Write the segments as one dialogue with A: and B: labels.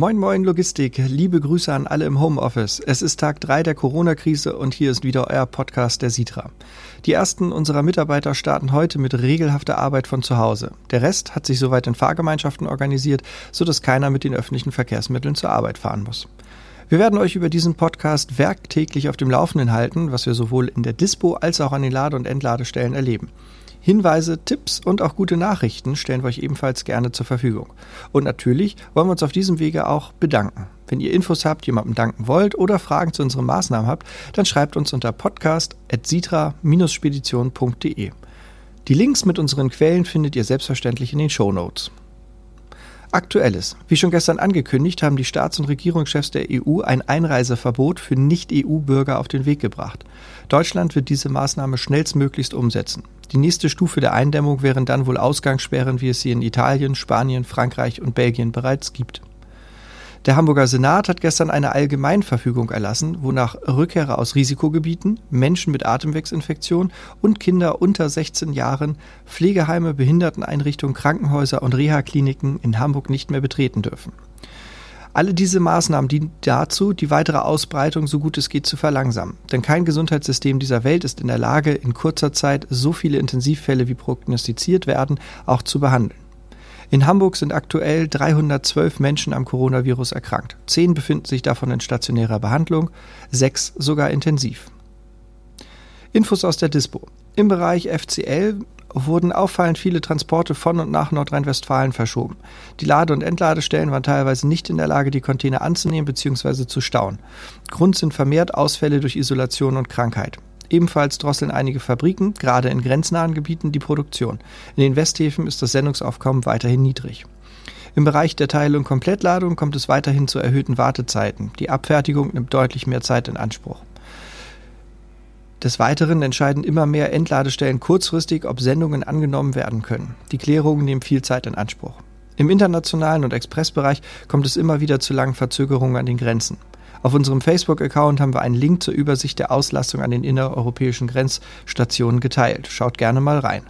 A: Moin Moin Logistik, liebe Grüße an alle im Homeoffice. Es ist Tag 3 der Corona-Krise und hier ist wieder euer Podcast der Sitra. Die ersten unserer Mitarbeiter starten heute mit regelhafter Arbeit von zu Hause. Der Rest hat sich soweit in Fahrgemeinschaften organisiert, sodass keiner mit den öffentlichen Verkehrsmitteln zur Arbeit fahren muss. Wir werden euch über diesen Podcast werktäglich auf dem Laufenden halten, was wir sowohl in der Dispo als auch an den Lade- und Entladestellen erleben. Hinweise, Tipps und auch gute Nachrichten stellen wir euch ebenfalls gerne zur Verfügung. Und natürlich wollen wir uns auf diesem Wege auch bedanken. Wenn ihr Infos habt, jemandem danken wollt oder Fragen zu unseren Maßnahmen habt, dann schreibt uns unter podcast.sitra-spedition.de. Die Links mit unseren Quellen findet ihr selbstverständlich in den Show Notes. Aktuelles. Wie schon gestern angekündigt, haben die Staats- und Regierungschefs der EU ein Einreiseverbot für Nicht-EU-Bürger auf den Weg gebracht. Deutschland wird diese Maßnahme schnellstmöglichst umsetzen. Die nächste Stufe der Eindämmung wären dann wohl Ausgangssperren, wie es sie in Italien, Spanien, Frankreich und Belgien bereits gibt. Der Hamburger Senat hat gestern eine Allgemeinverfügung erlassen, wonach Rückkehrer aus Risikogebieten, Menschen mit Atemwegsinfektion und Kinder unter 16 Jahren Pflegeheime, Behinderteneinrichtungen, Krankenhäuser und Reha-Kliniken in Hamburg nicht mehr betreten dürfen. Alle diese Maßnahmen dienen dazu, die weitere Ausbreitung so gut es geht zu verlangsamen. Denn kein Gesundheitssystem dieser Welt ist in der Lage, in kurzer Zeit so viele Intensivfälle wie prognostiziert werden, auch zu behandeln. In Hamburg sind aktuell 312 Menschen am Coronavirus erkrankt. Zehn befinden sich davon in stationärer Behandlung, sechs sogar intensiv. Infos aus der Dispo. Im Bereich FCL wurden auffallend viele Transporte von und nach Nordrhein-Westfalen verschoben. Die Lade- und Entladestellen waren teilweise nicht in der Lage, die Container anzunehmen bzw. zu stauen. Grund sind vermehrt Ausfälle durch Isolation und Krankheit. Ebenfalls drosseln einige Fabriken, gerade in grenznahen Gebieten, die Produktion. In den Westhäfen ist das Sendungsaufkommen weiterhin niedrig. Im Bereich der Teil- und Komplettladung kommt es weiterhin zu erhöhten Wartezeiten. Die Abfertigung nimmt deutlich mehr Zeit in Anspruch. Des Weiteren entscheiden immer mehr Entladestellen kurzfristig, ob Sendungen angenommen werden können. Die Klärungen nehmen viel Zeit in Anspruch. Im internationalen und Expressbereich kommt es immer wieder zu langen Verzögerungen an den Grenzen. Auf unserem Facebook-Account haben wir einen Link zur Übersicht der Auslastung an den innereuropäischen Grenzstationen geteilt. Schaut gerne mal rein.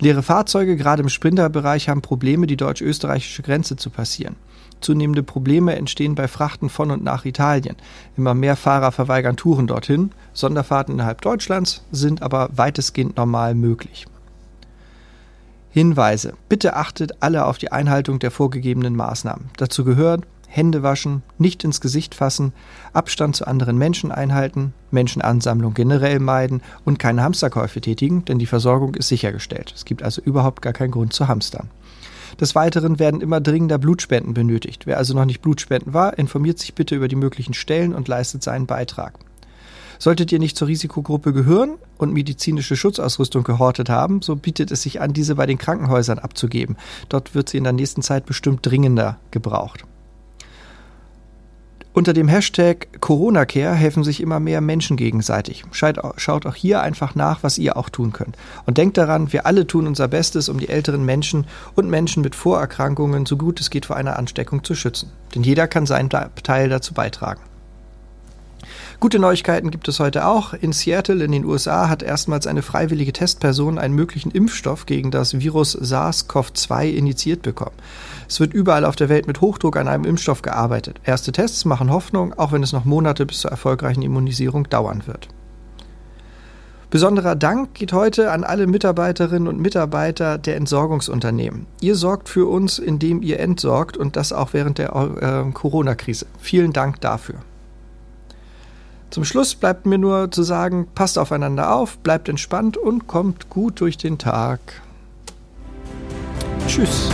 A: Leere Fahrzeuge, gerade im Sprinterbereich, haben Probleme, die deutsch-österreichische Grenze zu passieren. Zunehmende Probleme entstehen bei Frachten von und nach Italien. Immer mehr Fahrer verweigern Touren dorthin. Sonderfahrten innerhalb Deutschlands sind aber weitestgehend normal möglich. Hinweise. Bitte achtet alle auf die Einhaltung der vorgegebenen Maßnahmen. Dazu gehört Hände waschen, nicht ins Gesicht fassen, Abstand zu anderen Menschen einhalten, Menschenansammlung generell meiden und keine Hamsterkäufe tätigen, denn die Versorgung ist sichergestellt. Es gibt also überhaupt gar keinen Grund zu hamstern. Des Weiteren werden immer dringender Blutspenden benötigt. Wer also noch nicht Blutspenden war, informiert sich bitte über die möglichen Stellen und leistet seinen Beitrag. Solltet ihr nicht zur Risikogruppe gehören und medizinische Schutzausrüstung gehortet haben, so bietet es sich an, diese bei den Krankenhäusern abzugeben. Dort wird sie in der nächsten Zeit bestimmt dringender gebraucht. Unter dem Hashtag CoronaCare helfen sich immer mehr Menschen gegenseitig. Schaut auch hier einfach nach, was ihr auch tun könnt. Und denkt daran, wir alle tun unser Bestes, um die älteren Menschen und Menschen mit Vorerkrankungen so gut es geht vor einer Ansteckung zu schützen. Denn jeder kann seinen Teil dazu beitragen. Gute Neuigkeiten gibt es heute auch. In Seattle in den USA hat erstmals eine freiwillige Testperson einen möglichen Impfstoff gegen das Virus SARS-CoV-2 initiiert bekommen. Es wird überall auf der Welt mit Hochdruck an einem Impfstoff gearbeitet. Erste Tests machen Hoffnung, auch wenn es noch Monate bis zur erfolgreichen Immunisierung dauern wird. Besonderer Dank geht heute an alle Mitarbeiterinnen und Mitarbeiter der Entsorgungsunternehmen. Ihr sorgt für uns, indem ihr entsorgt und das auch während der äh, Corona-Krise. Vielen Dank dafür. Zum Schluss bleibt mir nur zu sagen, passt aufeinander auf, bleibt entspannt und kommt gut durch den Tag. Tschüss.